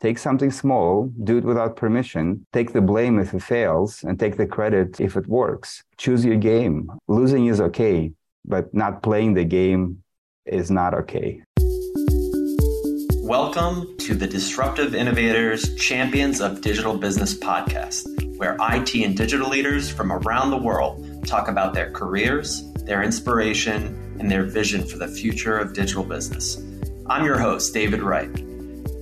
Take something small, do it without permission, take the blame if it fails, and take the credit if it works. Choose your game. Losing is okay, but not playing the game is not okay. Welcome to the Disruptive Innovators Champions of Digital Business podcast, where IT and digital leaders from around the world talk about their careers, their inspiration, and their vision for the future of digital business. I'm your host, David Wright.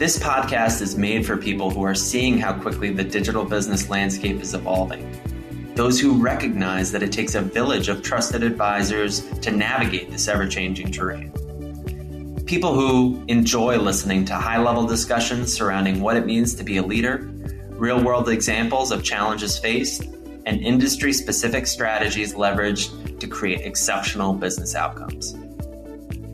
This podcast is made for people who are seeing how quickly the digital business landscape is evolving. Those who recognize that it takes a village of trusted advisors to navigate this ever changing terrain. People who enjoy listening to high level discussions surrounding what it means to be a leader, real world examples of challenges faced, and industry specific strategies leveraged to create exceptional business outcomes.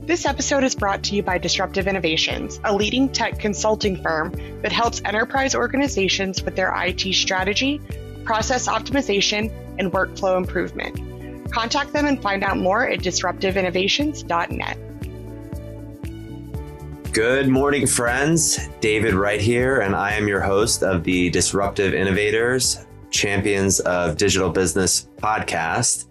This episode is brought to you by Disruptive Innovations, a leading tech consulting firm that helps enterprise organizations with their IT strategy, process optimization, and workflow improvement. Contact them and find out more at disruptiveinnovations.net. Good morning, friends. David Wright here, and I am your host of the Disruptive Innovators Champions of Digital Business podcast.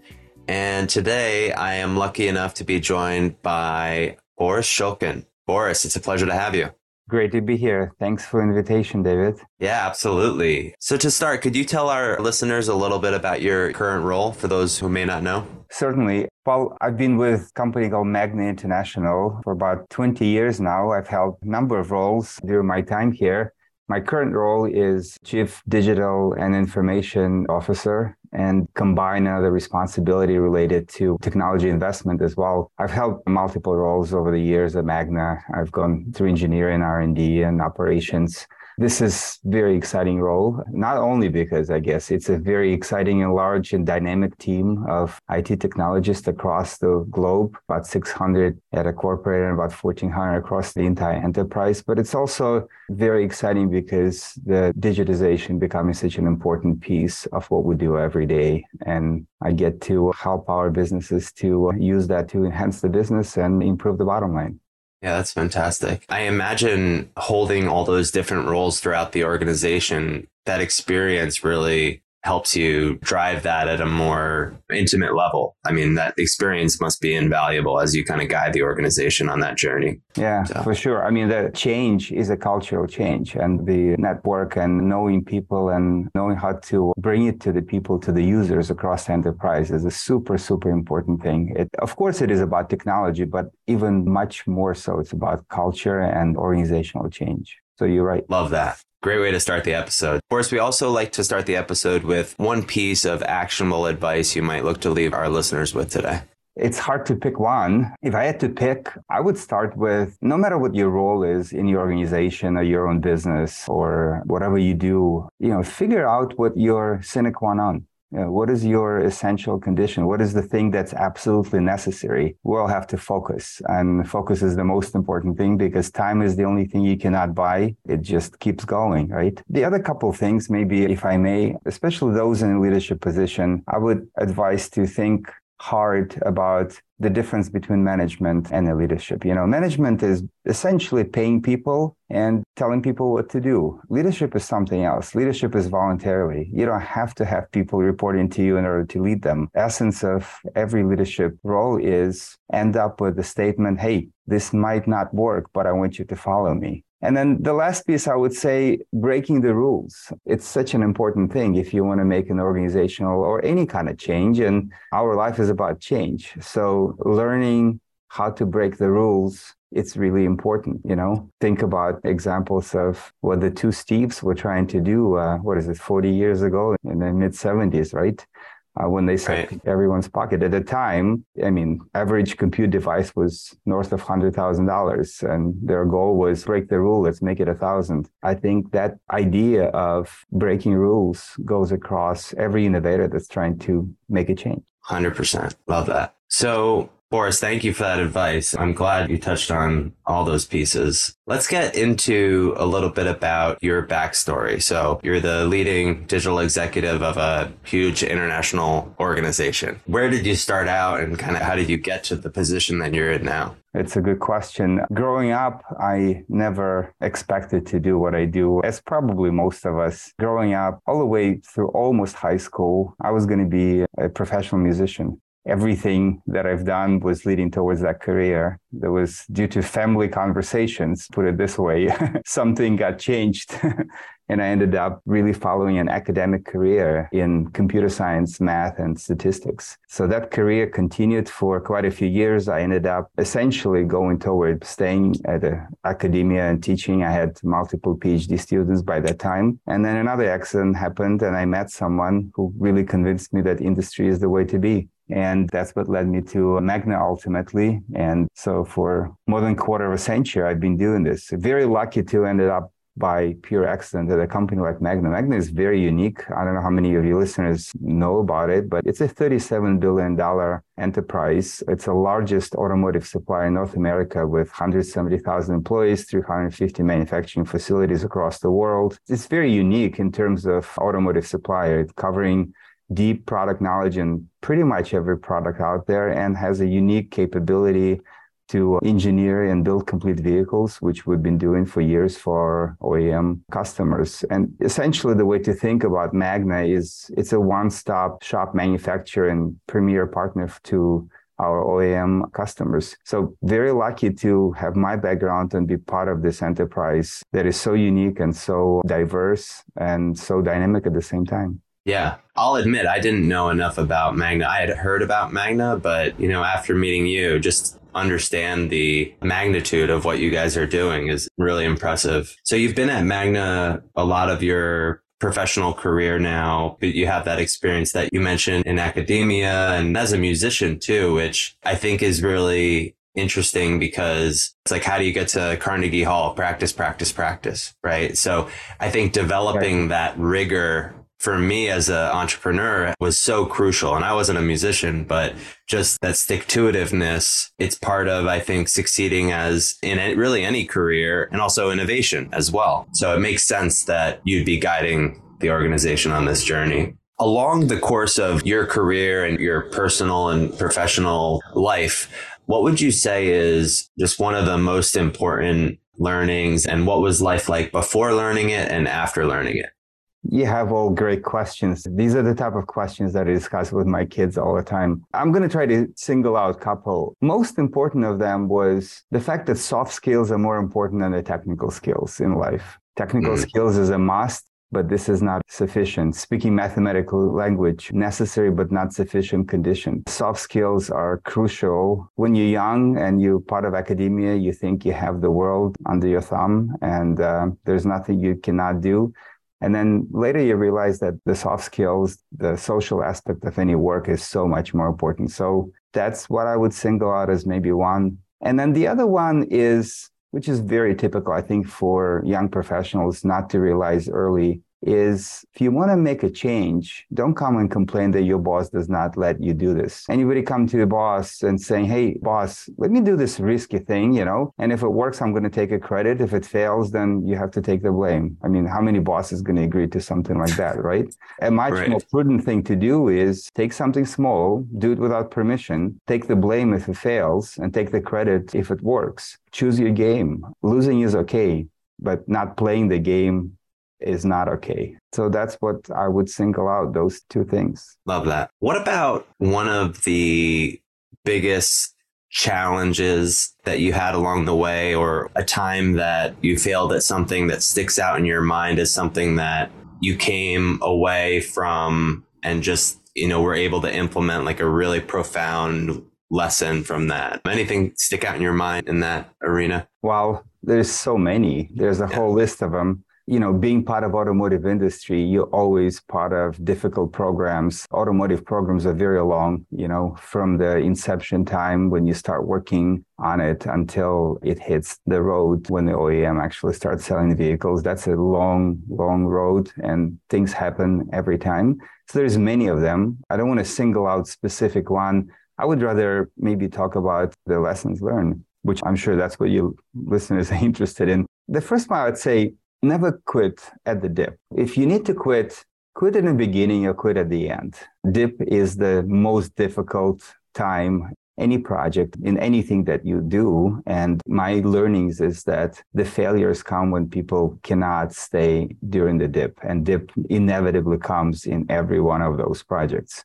And today I am lucky enough to be joined by Boris Shulkin. Boris, it's a pleasure to have you. Great to be here. Thanks for the invitation, David. Yeah, absolutely. So to start, could you tell our listeners a little bit about your current role for those who may not know? Certainly. Well, I've been with a company called Magna International for about 20 years now. I've held a number of roles during my time here. My current role is Chief Digital and Information Officer and combine uh, the responsibility related to technology investment as well. I've held multiple roles over the years at Magna. I've gone through engineering, R&D, and operations. This is very exciting role, not only because I guess it's a very exciting and large and dynamic team of IT technologists across the globe, about 600 at a corporate and about 1400 across the entire enterprise, but it's also very exciting because the digitization becoming such an important piece of what we do every day. And I get to help our businesses to use that to enhance the business and improve the bottom line. Yeah, that's fantastic. I imagine holding all those different roles throughout the organization, that experience really helps you drive that at a more intimate level. I mean, that experience must be invaluable as you kind of guide the organization on that journey. Yeah, so. for sure. I mean, the change is a cultural change and the network and knowing people and knowing how to bring it to the people, to the users across the enterprise is a super, super important thing. It, of course, it is about technology, but even much more so, it's about culture and organizational change. So you're right. Love that. Great way to start the episode. Of course, we also like to start the episode with one piece of actionable advice you might look to leave our listeners with today. It's hard to pick one. If I had to pick, I would start with no matter what your role is in your organization or your own business or whatever you do, you know, figure out what your sine qua non know, what is your essential condition? What is the thing that's absolutely necessary? We all have to focus, and focus is the most important thing because time is the only thing you cannot buy. It just keeps going, right? The other couple things, maybe if I may, especially those in leadership position, I would advise to think hard about the difference between management and leadership. You know, management is essentially paying people and telling people what to do. Leadership is something else. Leadership is voluntarily. You don't have to have people reporting to you in order to lead them. Essence of every leadership role is end up with the statement, "Hey, this might not work, but I want you to follow me." And then the last piece, I would say, breaking the rules. It's such an important thing if you want to make an organizational or any kind of change. And our life is about change. So learning how to break the rules, it's really important. You know, think about examples of what the two Steves were trying to do. Uh, what is it, 40 years ago in the mid 70s, right? Uh, when they said right. everyone's pocket. At the time, I mean, average compute device was north of hundred thousand dollars, and their goal was break the rule. Let's make it a thousand. I think that idea of breaking rules goes across every innovator that's trying to make a change. Hundred percent, love that. So Boris, thank you for that advice. I'm glad you touched on all those pieces. Let's get into a little bit about your backstory. So, you're the leading digital executive of a huge international organization. Where did you start out and kind of how did you get to the position that you're in now? It's a good question. Growing up, I never expected to do what I do, as probably most of us. Growing up, all the way through almost high school, I was going to be a professional musician everything that I've done was leading towards that career. That was due to family conversations, put it this way. Something got changed. and I ended up really following an academic career in computer science, math, and statistics. So that career continued for quite a few years. I ended up essentially going toward staying at academia and teaching. I had multiple PhD students by that time. And then another accident happened, and I met someone who really convinced me that industry is the way to be. And that's what led me to Magna ultimately. And so for more than a quarter of a century, I've been doing this. Very lucky to end up by pure accident at a company like Magna. Magna is very unique. I don't know how many of your listeners know about it, but it's a $37 billion enterprise. It's the largest automotive supplier in North America with 170,000 employees, 350 manufacturing facilities across the world. It's very unique in terms of automotive supplier, covering deep product knowledge in pretty much every product out there and has a unique capability to engineer and build complete vehicles, which we've been doing for years for OEM customers. And essentially, the way to think about Magna is it's a one stop shop manufacturer and premier partner to our OEM customers. So very lucky to have my background and be part of this enterprise that is so unique and so diverse and so dynamic at the same time. Yeah, I'll admit I didn't know enough about Magna. I had heard about Magna, but you know, after meeting you, just understand the magnitude of what you guys are doing is really impressive. So you've been at Magna a lot of your professional career now, but you have that experience that you mentioned in academia and as a musician too, which I think is really interesting because it's like, how do you get to Carnegie Hall? Practice, practice, practice, right? So I think developing right. that rigor for me as an entrepreneur was so crucial. And I wasn't a musician, but just that stick to itiveness, it's part of, I think, succeeding as in really any career and also innovation as well. So it makes sense that you'd be guiding the organization on this journey. Along the course of your career and your personal and professional life, what would you say is just one of the most important learnings and what was life like before learning it and after learning it? You have all great questions. These are the type of questions that I discuss with my kids all the time. I'm going to try to single out a couple. Most important of them was the fact that soft skills are more important than the technical skills in life. Technical mm. skills is a must, but this is not sufficient. Speaking mathematical language, necessary but not sufficient condition. Soft skills are crucial. When you're young and you're part of academia, you think you have the world under your thumb and uh, there's nothing you cannot do. And then later you realize that the soft skills, the social aspect of any work is so much more important. So that's what I would single out as maybe one. And then the other one is, which is very typical, I think, for young professionals not to realize early is if you want to make a change, don't come and complain that your boss does not let you do this. Anybody come to the boss and saying, Hey, boss, let me do this risky thing, you know, and if it works, I'm going to take a credit. If it fails, then you have to take the blame. I mean, how many bosses going to agree to something like that, right? A much right. more prudent thing to do is take something small, do it without permission, take the blame if it fails, and take the credit if it works. Choose your game. Losing is okay, but not playing the game is not okay. So that's what I would single out those two things. Love that. What about one of the biggest challenges that you had along the way or a time that you failed at something that sticks out in your mind as something that you came away from and just, you know, were able to implement like a really profound lesson from that? Anything stick out in your mind in that arena? Well, there's so many. There's a yeah. whole list of them. You know, being part of automotive industry, you're always part of difficult programs. Automotive programs are very long, you know, from the inception time when you start working on it until it hits the road when the OEM actually starts selling vehicles. That's a long, long road and things happen every time. So there's many of them. I don't want to single out specific one. I would rather maybe talk about the lessons learned, which I'm sure that's what you listeners are interested in. The first one I would say never quit at the dip. If you need to quit, quit in the beginning or quit at the end. Dip is the most difficult time any project in anything that you do and my learnings is that the failures come when people cannot stay during the dip and dip inevitably comes in every one of those projects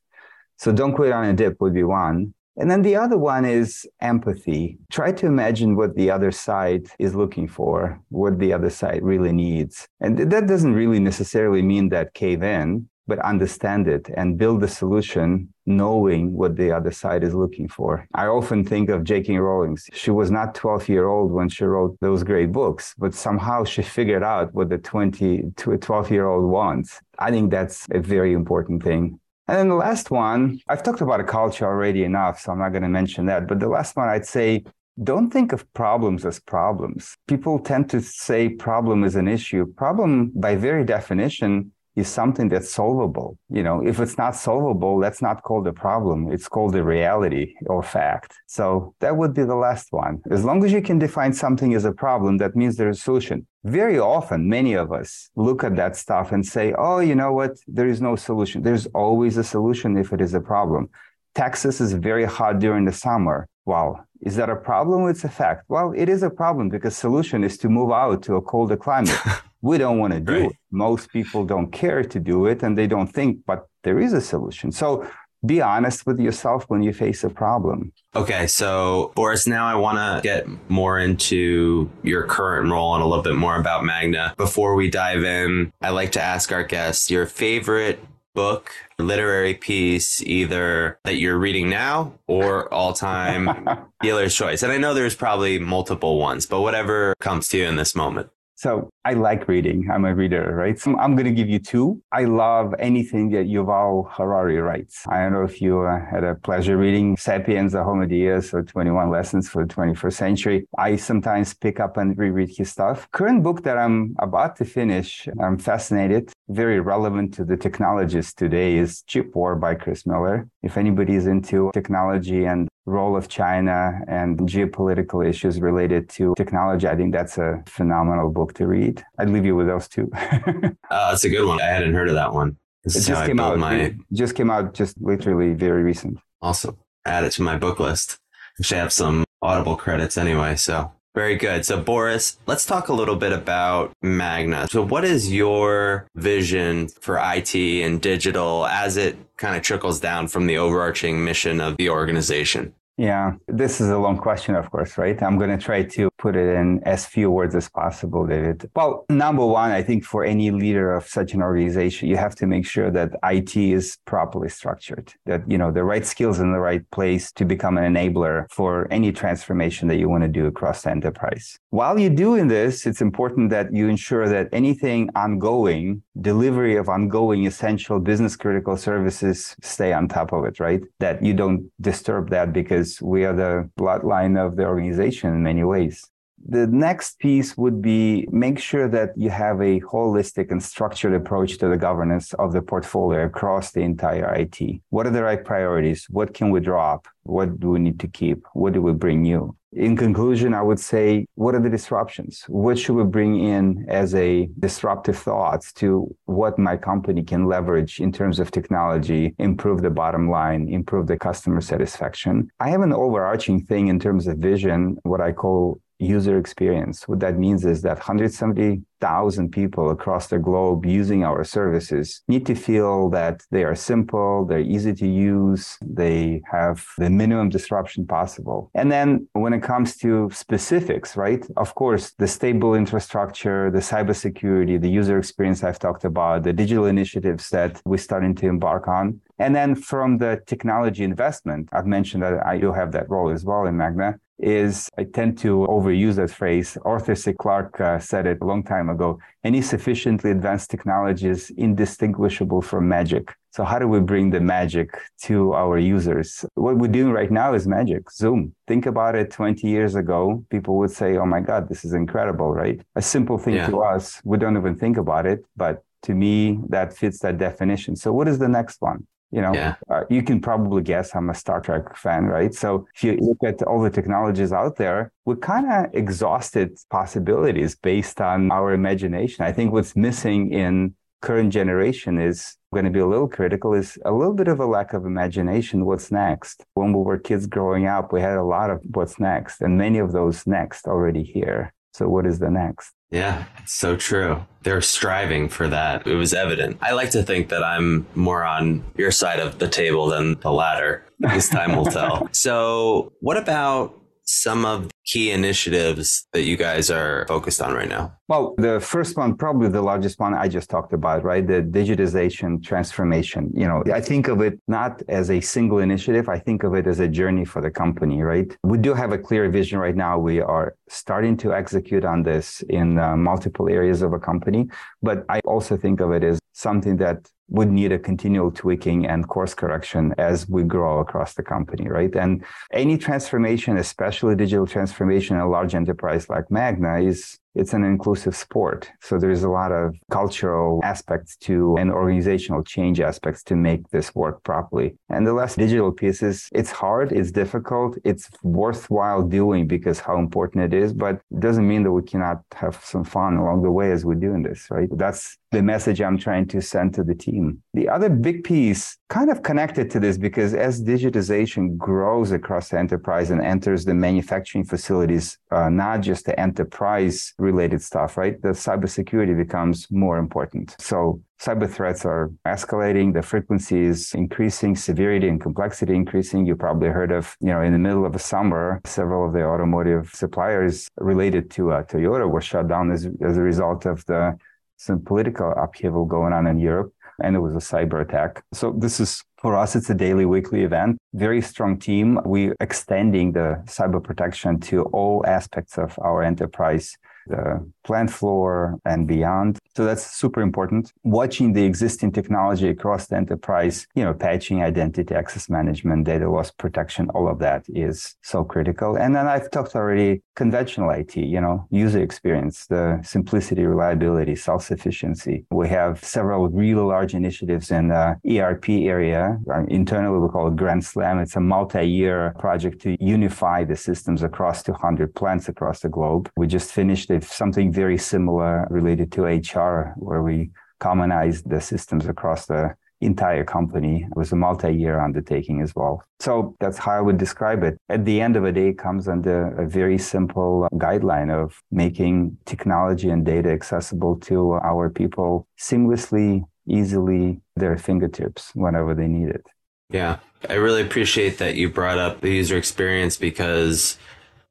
so don't quit on a dip would be one and then the other one is empathy. Try to imagine what the other side is looking for, what the other side really needs. And that doesn't really necessarily mean that cave in, but understand it and build a solution knowing what the other side is looking for. I often think of J.K. Rowling. She was not 12 year old when she wrote those great books, but somehow she figured out what the 20 to 12 year old wants. I think that's a very important thing. And then the last one, I've talked about a culture already enough, so I'm not going to mention that. But the last one, I'd say, don't think of problems as problems. People tend to say problem is an issue. Problem, by very definition, is something that's solvable. You know, if it's not solvable, that's not called a problem. It's called a reality or fact. So that would be the last one. As long as you can define something as a problem, that means there's a solution. Very often, many of us look at that stuff and say, oh, you know what? There is no solution. There's always a solution if it is a problem. Texas is very hot during the summer. Well, is that a problem? It's a fact. Well, it is a problem because solution is to move out to a colder climate. we don't want to do right. it. Most people don't care to do it and they don't think, but there is a solution. So be honest with yourself when you face a problem. Okay, so Boris, now I want to get more into your current role and a little bit more about Magna. Before we dive in, I like to ask our guests your favorite book, literary piece, either that you're reading now or all time dealer's choice. And I know there's probably multiple ones, but whatever comes to you in this moment. So I like reading. I'm a reader, right? So I'm going to give you two. I love anything that Yuval Harari writes. I don't know if you uh, had a pleasure reading Sapiens, the Homo Deus, or 21 Lessons for the 21st Century. I sometimes pick up and reread his stuff. Current book that I'm about to finish, I'm fascinated, very relevant to the technologies today is Chip War by Chris Miller. If anybody is into technology and role of China and geopolitical issues related to technology. I think that's a phenomenal book to read. I'd leave you with those two. uh, that's a good one. I hadn't heard of that one. This it just came out. My... It just came out just literally very recent. Awesome. Add it to my book list. Actually, I have some Audible credits anyway, so very good. So, Boris, let's talk a little bit about Magna. So, what is your vision for IT and digital as it kind of trickles down from the overarching mission of the organization? Yeah, this is a long question, of course, right? I'm going to try to put it in as few words as possible, David. Well, number one, I think for any leader of such an organization, you have to make sure that IT is properly structured, that, you know, the right skills in the right place to become an enabler for any transformation that you want to do across the enterprise. While you're doing this, it's important that you ensure that anything ongoing, delivery of ongoing essential business critical services stay on top of it, right? That you don't disturb that because we are the bloodline of the organization in many ways. The next piece would be make sure that you have a holistic and structured approach to the governance of the portfolio across the entire IT. What are the right priorities? What can we drop? What do we need to keep? What do we bring new? In conclusion, I would say, what are the disruptions? What should we bring in as a disruptive thoughts to what my company can leverage in terms of technology, improve the bottom line, improve the customer satisfaction? I have an overarching thing in terms of vision, what I call user experience. What that means is that 170,000 people across the globe using our services need to feel that they are simple, they're easy to use, they have the minimum disruption possible. And then when it comes to specifics, right? Of course, the stable infrastructure, the cybersecurity, the user experience I've talked about, the digital initiatives that we're starting to embark on. And then from the technology investment, I've mentioned that I do have that role as well in Magna is I tend to overuse that phrase. Arthur C. Clarke uh, said it a long time ago. Any sufficiently advanced technology is indistinguishable from magic. So how do we bring the magic to our users? What we're doing right now is magic. Zoom. Think about it 20 years ago, people would say, Oh my God, this is incredible, right? A simple thing yeah. to us. We don't even think about it, but to me, that fits that definition. So what is the next one? You know, yeah. uh, you can probably guess I'm a Star Trek fan, right? So if you look at all the technologies out there, we're kind of exhausted possibilities based on our imagination. I think what's missing in current generation is going to be a little critical is a little bit of a lack of imagination what's next when we were kids growing up we had a lot of what's next and many of those next already here so what is the next yeah, so true. They're striving for that. It was evident. I like to think that I'm more on your side of the table than the latter. This time will tell. So, what about some of the key initiatives that you guys are focused on right now? Well, the first one, probably the largest one I just talked about, right? The digitization transformation. You know, I think of it not as a single initiative. I think of it as a journey for the company, right? We do have a clear vision right now. We are starting to execute on this in uh, multiple areas of a company, but I also think of it as something that would need a continual tweaking and course correction as we grow across the company, right? And any transformation, especially digital transformation in a large enterprise like Magna, is it's an inclusive sport. So there's a lot of cultural aspects to and organizational change aspects to make this work properly. And the last digital piece is it's hard, it's difficult, it's worthwhile doing because how important it is, but it doesn't mean that we cannot have some fun along the way as we're doing this, right? That's the message I'm trying to send to the team. The other big piece, kind of connected to this, because as digitization grows across the enterprise and enters the manufacturing facilities, uh, not just the enterprise related stuff, right? The cybersecurity becomes more important. So cyber threats are escalating, the frequency is increasing, severity and complexity increasing. You probably heard of, you know, in the middle of the summer, several of the automotive suppliers related to uh, Toyota were shut down as, as a result of the some political upheaval going on in Europe and it was a cyber attack. So this is for us, it's a daily, weekly event. Very strong team. We're extending the cyber protection to all aspects of our enterprise the plant floor and beyond. So that's super important. Watching the existing technology across the enterprise, you know, patching, identity, access management, data loss protection, all of that is so critical. And then I've talked already conventional IT, you know, user experience, the simplicity, reliability, self-sufficiency. We have several really large initiatives in the ERP area. Internally, we call it Grand Slam. It's a multi-year project to unify the systems across 200 plants across the globe. We just finished if something very similar related to HR, where we commonized the systems across the entire company. It was a multi-year undertaking as well. So that's how I would describe it. At the end of the day, comes under a very simple guideline of making technology and data accessible to our people seamlessly, easily, their fingertips whenever they need it. Yeah. I really appreciate that you brought up the user experience because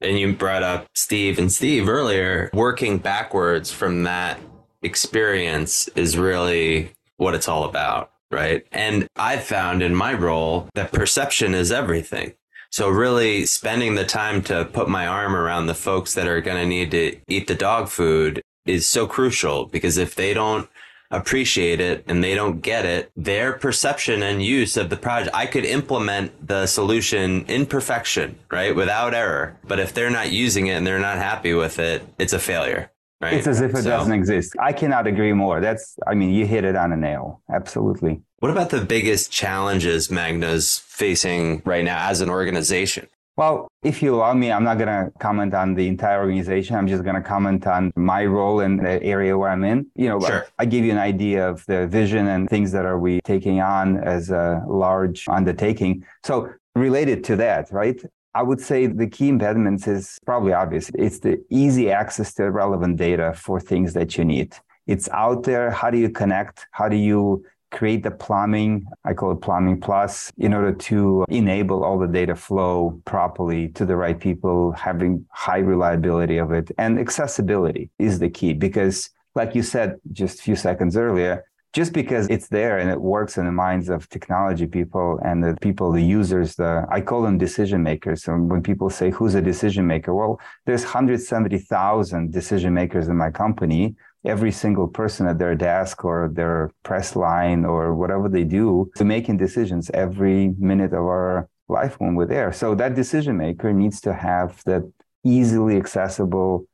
and you brought up Steve and Steve earlier, working backwards from that experience is really what it's all about, right? And I've found in my role that perception is everything. So really spending the time to put my arm around the folks that are going to need to eat the dog food is so crucial because if they don't appreciate it and they don't get it, their perception and use of the project, I could implement the solution in perfection, right? Without error. But if they're not using it and they're not happy with it, it's a failure. Right? It's as if it so, doesn't exist. I cannot agree more. That's, I mean, you hit it on a nail. Absolutely. What about the biggest challenges Magna's facing right now as an organization? Well, if you allow me, I'm not going to comment on the entire organization. I'm just going to comment on my role in the area where I'm in. You know, sure. I give you an idea of the vision and things that are we taking on as a large undertaking. So related to that, right? I would say the key impediments is probably obvious. It's the easy access to relevant data for things that you need. It's out there. How do you connect? How do you create the plumbing, I call it plumbing plus, in order to enable all the data flow properly to the right people, having high reliability of it. And accessibility is the key because, like you said just a few seconds earlier, just because it's there and it works in the minds of technology people and the people, the users, the I call them decision makers. So when people say who's a decision maker, well, there's 170,000 decision makers in my company. Every single person at their desk or their press line or whatever they do to making decisions every minute of our life when we're there. So that decision maker needs to have that easily accessible,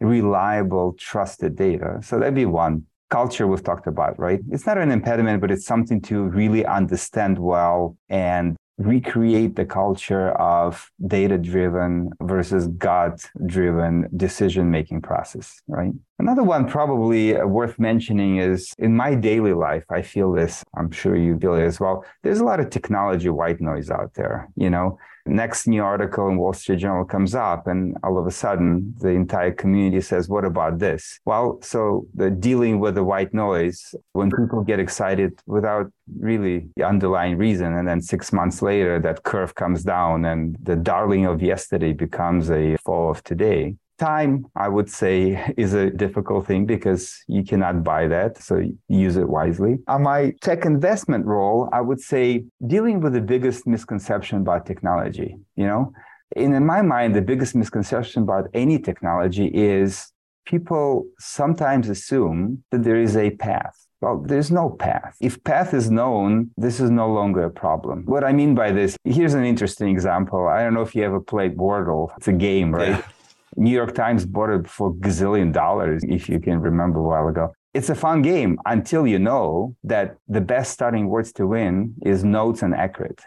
reliable, trusted data. So that'd be one culture we've talked about, right? It's not an impediment, but it's something to really understand well and recreate the culture of data driven versus gut driven decision making process, right? Another one probably worth mentioning is in my daily life, I feel this, I'm sure you feel it as well. There's a lot of technology white noise out there, you know? Next new article in Wall Street Journal comes up, and all of a sudden the entire community says, What about this? Well, so the dealing with the white noise, when people get excited without really the underlying reason, and then six months later that curve comes down and the darling of yesterday becomes a fall of today time i would say is a difficult thing because you cannot buy that so use it wisely on my tech investment role i would say dealing with the biggest misconception about technology you know and in my mind the biggest misconception about any technology is people sometimes assume that there is a path well, there's no path. If path is known, this is no longer a problem. What I mean by this, here's an interesting example. I don't know if you ever played Wordle. It's a game, right? New York Times bought it for gazillion dollars, if you can remember a while ago. It's a fun game until you know that the best starting words to win is notes and accurate.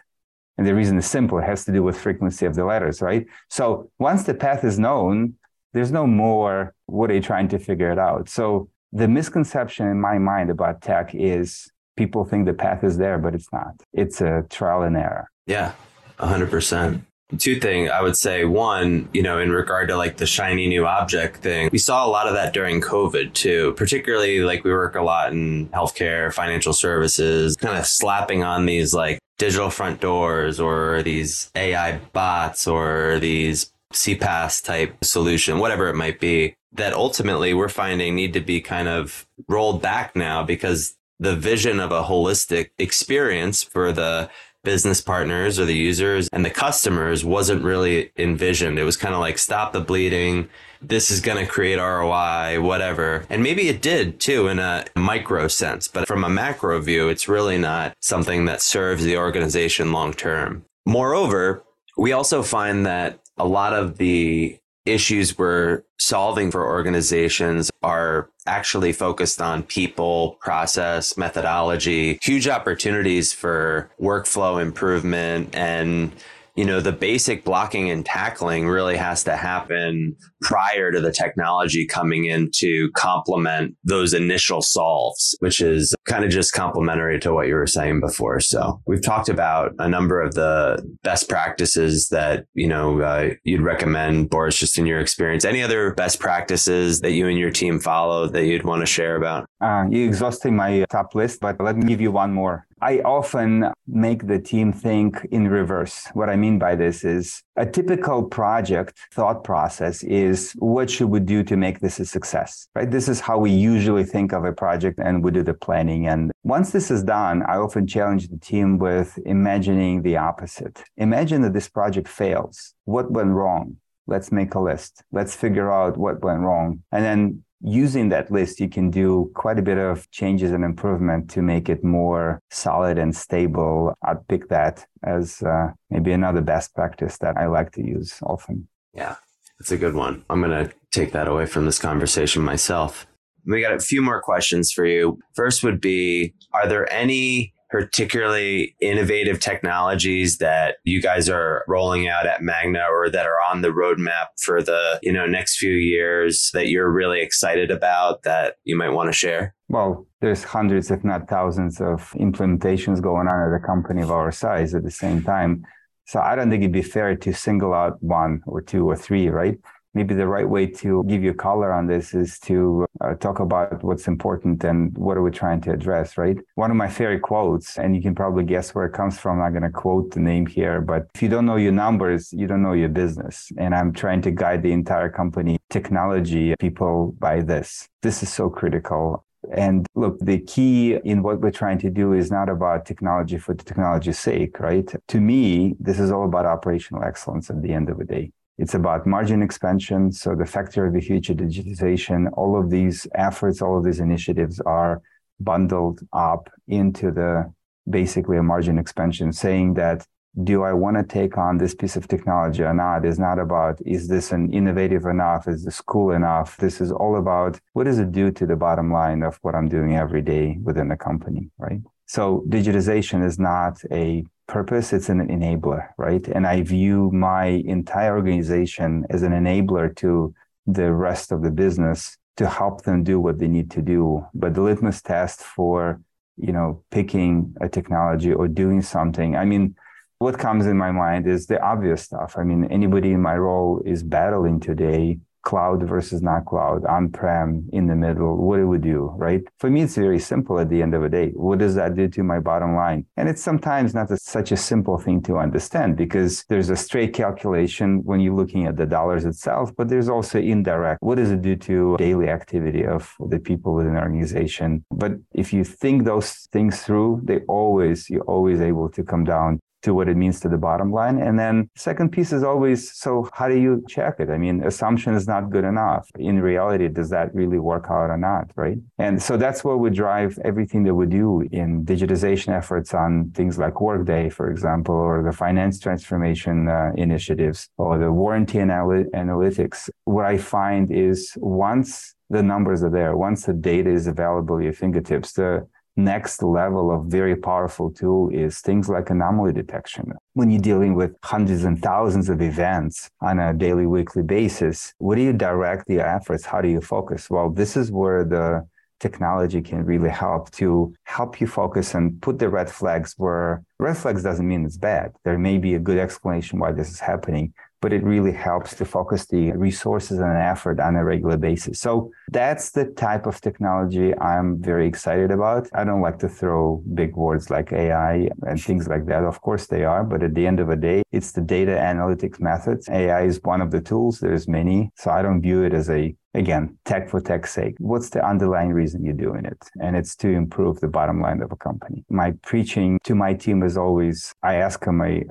And the reason is simple, it has to do with frequency of the letters, right? So once the path is known, there's no more what are you trying to figure it out. So the misconception in my mind about tech is people think the path is there, but it's not. It's a trial and error. Yeah, 100% two things I would say. One, you know, in regard to like the shiny new object thing, we saw a lot of that during COVID too, particularly like we work a lot in healthcare, financial services, kind of slapping on these like digital front doors or these AI bots or these CPaaS type solution, whatever it might be, that ultimately we're finding need to be kind of rolled back now because the vision of a holistic experience for the business partners or the users and the customers wasn't really envisioned. It was kind of like stop the bleeding. This is going to create ROI, whatever. And maybe it did too in a micro sense, but from a macro view, it's really not something that serves the organization long term. Moreover, we also find that a lot of the issues we're solving for organizations are actually focused on people, process, methodology, huge opportunities for workflow improvement. And you know, the basic blocking and tackling really has to happen prior to the technology coming in to complement those initial solves, which is kind of just complementary to what you were saying before. So we've talked about a number of the best practices that, you know, uh, you'd recommend, Boris, just in your experience. Any other best practices that you and your team follow that you'd want to share about? Uh, you're exhausting my top list, but let me give you one more. I often make the team think in reverse. What I mean by this is a typical project thought process is what should we do to make this a success, right? This is how we usually think of a project and we do the planning. And once this is done, I often challenge the team with imagining the opposite. Imagine that this project fails. What went wrong? Let's make a list. Let's figure out what went wrong. And then using that list, you can do quite a bit of changes and improvement to make it more solid and stable. I'd pick that as uh, maybe another best practice that I like to use often. Yeah, that's a good one. I'm going to take that away from this conversation myself. We got a few more questions for you. First would be Are there any particularly innovative technologies that you guys are rolling out at Magna or that are on the roadmap for the, you know, next few years that you're really excited about that you might want to share? Well, there's hundreds, if not thousands, of implementations going on at a company of our size at the same time. So I don't think it'd be fair to single out one or two or three, right? maybe the right way to give you color on this is to uh, talk about what's important and what are we trying to address, right? One of my favorite quotes, and you can probably guess where it comes from. I'm not going to quote the name here, but if you don't know your numbers, you don't know your business. And I'm trying to guide the entire company technology people by this. This is so critical And look, the key in what we're trying to do is not about technology for the technology's sake, right? To me, this is all about operational excellence at the end of the day. It's about margin expansion. So the factor of the future digitization, all of these efforts, all of these initiatives are bundled up into the basically a margin expansion, saying that do I want to take on this piece of technology or not is not about is this an innovative enough? Is this cool enough? This is all about what does it do to the bottom line of what I'm doing every day within the company, right? So digitization is not a purpose, it's an enabler, right? And I view my entire organization as an enabler to the rest of the business to help them do what they need to do. But the litmus test for, you know, picking a technology or doing something, I mean, what comes in my mind is the obvious stuff. I mean, anybody in my role is battling today cloud versus not cloud, on prem, in the middle, what do we do, right? For me, it's very simple at the end of the day. What does that do to my bottom line? And it's sometimes not a, such a simple thing to understand because there's a straight calculation when you're looking at the dollars itself, but there's also indirect. What does it do to daily activity of the people within an organization? But if you think those things through, they always, you're always able to come down to what it means to the bottom line. And then second piece is always, so how do you check it? I mean, assumption is not good enough. In reality, does that really work out or not? Right. And so that's what would drive everything that we do in digitization efforts on things like Workday, for example, or the finance transformation uh, initiatives or the warranty anal- analytics. What I find is once the numbers are there, once the data is available at your fingertips, the next level of very powerful tool is things like anomaly detection. When you're dealing with hundreds and thousands of events on a daily, weekly basis, where do you direct your efforts? How do you focus? Well, this is where the technology can really help to help you focus and put the red flags where red flags doesn't mean it's bad. There may be a good explanation why this is happening, but it really helps to focus the resources and effort on a regular basis. So that's the type of technology I'm very excited about. I don't like to throw big words like AI and things like that. Of course they are, but at the end of the day, it's the data analytics methods. AI is one of the tools. There's many. So I don't view it as a again, tech for tech's sake. What's the underlying reason you're doing it? And it's to improve the bottom line of a company. My preaching to my team is always, I ask them a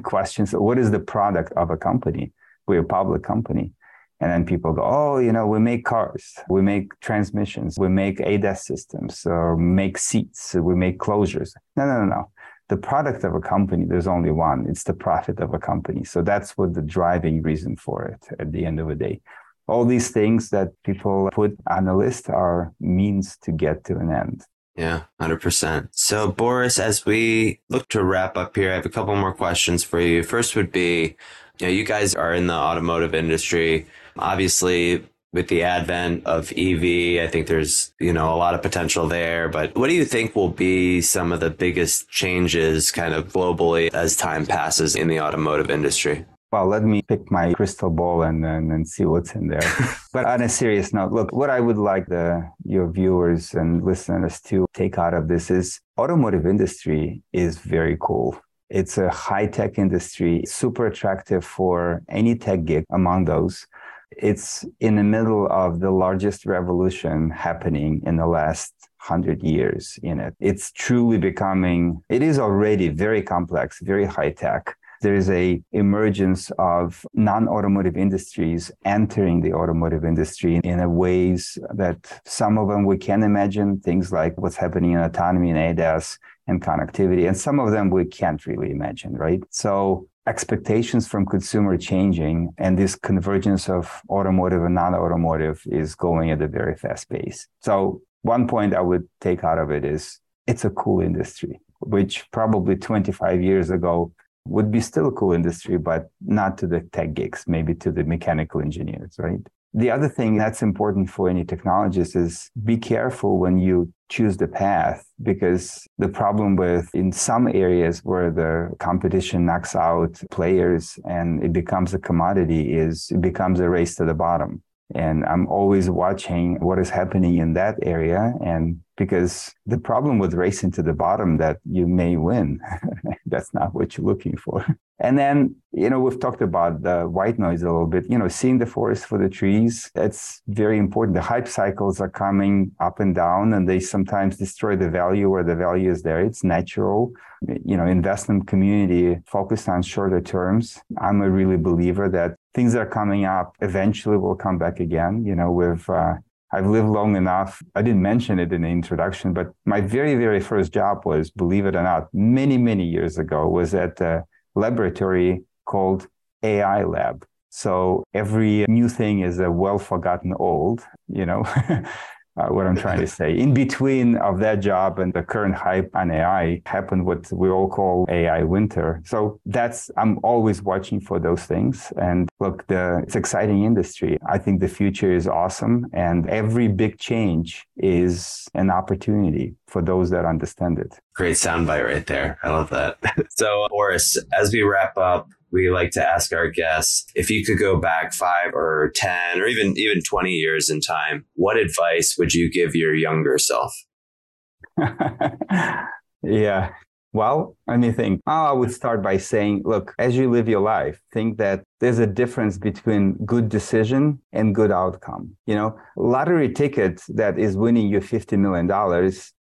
question. So what is the product of a company? We're a public company. And then people go, oh, you know, we make cars, we make transmissions, we make ADAS systems, or make seats, we make closures. No, no, no, no. The product of a company, there's only one. It's the profit of a company. So that's what the driving reason for it at the end of the day all these things that people put on a list are means to get to an end. Yeah, 100%. So, Boris, as we look to wrap up here, I have a couple more questions for you. First would be, you know, you guys are in the automotive industry. Obviously, with the advent of EV, I think there's, you know, a lot of potential there. But what do you think will be some of the biggest changes kind of globally as time passes in the automotive industry? Well, let me pick my crystal ball and, and, and see what's in there. but on a serious note, look, what I would like the your viewers and listeners to take out of this is automotive industry is very cool. It's a high tech industry, super attractive for any tech geek among those. It's in the middle of the largest revolution happening in the last hundred years in it. It's truly becoming, it is already very complex, very high tech there is a emergence of non-automotive industries entering the automotive industry in a ways that some of them we can imagine things like what's happening in autonomy and ADAS and connectivity and some of them we can't really imagine right? So expectations from consumer changing and this convergence of automotive and non-automotive is going at a very fast pace. So one point i would take out of it is it's a cool industry which probably 25 years ago would be still a cool industry, but not to the tech geeks, maybe to the mechanical engineers, right? The other thing that's important for any technologist is be careful when you choose the path because the problem with in some areas where the competition knocks out players and it becomes a commodity is it becomes a race to the bottom. And I'm always watching what is happening in that area. And because the problem with racing to the bottom that you may win, that's not what you're looking for. And then, you know, we've talked about the white noise a little bit, you know, seeing the forest for the trees. It's very important. The hype cycles are coming up and down and they sometimes destroy the value where the value is there. It's natural. You know, investment community focused on shorter terms. I'm a really believer that things that are coming up eventually will come back again. You know, with uh, I've lived long enough. I didn't mention it in the introduction, but my very, very first job was, believe it or not, many, many years ago, was at a laboratory called AI Lab. So every new thing is a well forgotten old, you know. uh, what I'm trying to say. In between of that job and the current hype on AI happened what we all call AI winter. So that's I'm always watching for those things. And look, the it's exciting industry. I think the future is awesome, and every big change is an opportunity for those that understand it. Great soundbite right there. I love that. so, Boris, as we wrap up, we like to ask our guests if you could go back five or 10 or even, even 20 years in time, what advice would you give your younger self? yeah. Well, let me think. Oh, I would start by saying, look, as you live your life, think that there's a difference between good decision and good outcome. You know, lottery ticket that is winning you $50 million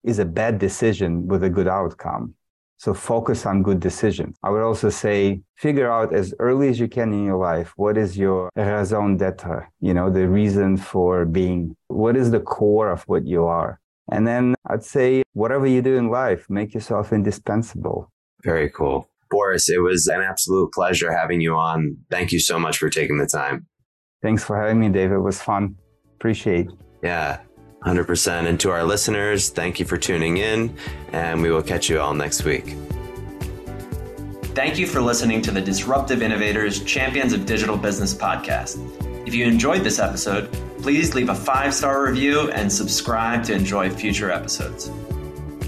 is a bad decision with a good outcome. So focus on good decisions. I would also say figure out as early as you can in your life what is your raison d'etre, you know, the reason for being. What is the core of what you are? And then I'd say whatever you do in life, make yourself indispensable. Very cool. Boris, it was an absolute pleasure having you on. Thank you so much for taking the time. Thanks for having me, David. It was fun. Appreciate. Yeah. 100%. And to our listeners, thank you for tuning in, and we will catch you all next week. Thank you for listening to the Disruptive Innovators Champions of Digital Business podcast. If you enjoyed this episode, please leave a five star review and subscribe to enjoy future episodes.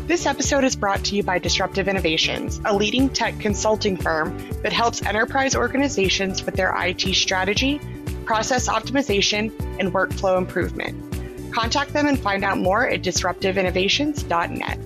This episode is brought to you by Disruptive Innovations, a leading tech consulting firm that helps enterprise organizations with their IT strategy, process optimization, and workflow improvement. Contact them and find out more at disruptiveinnovations.net.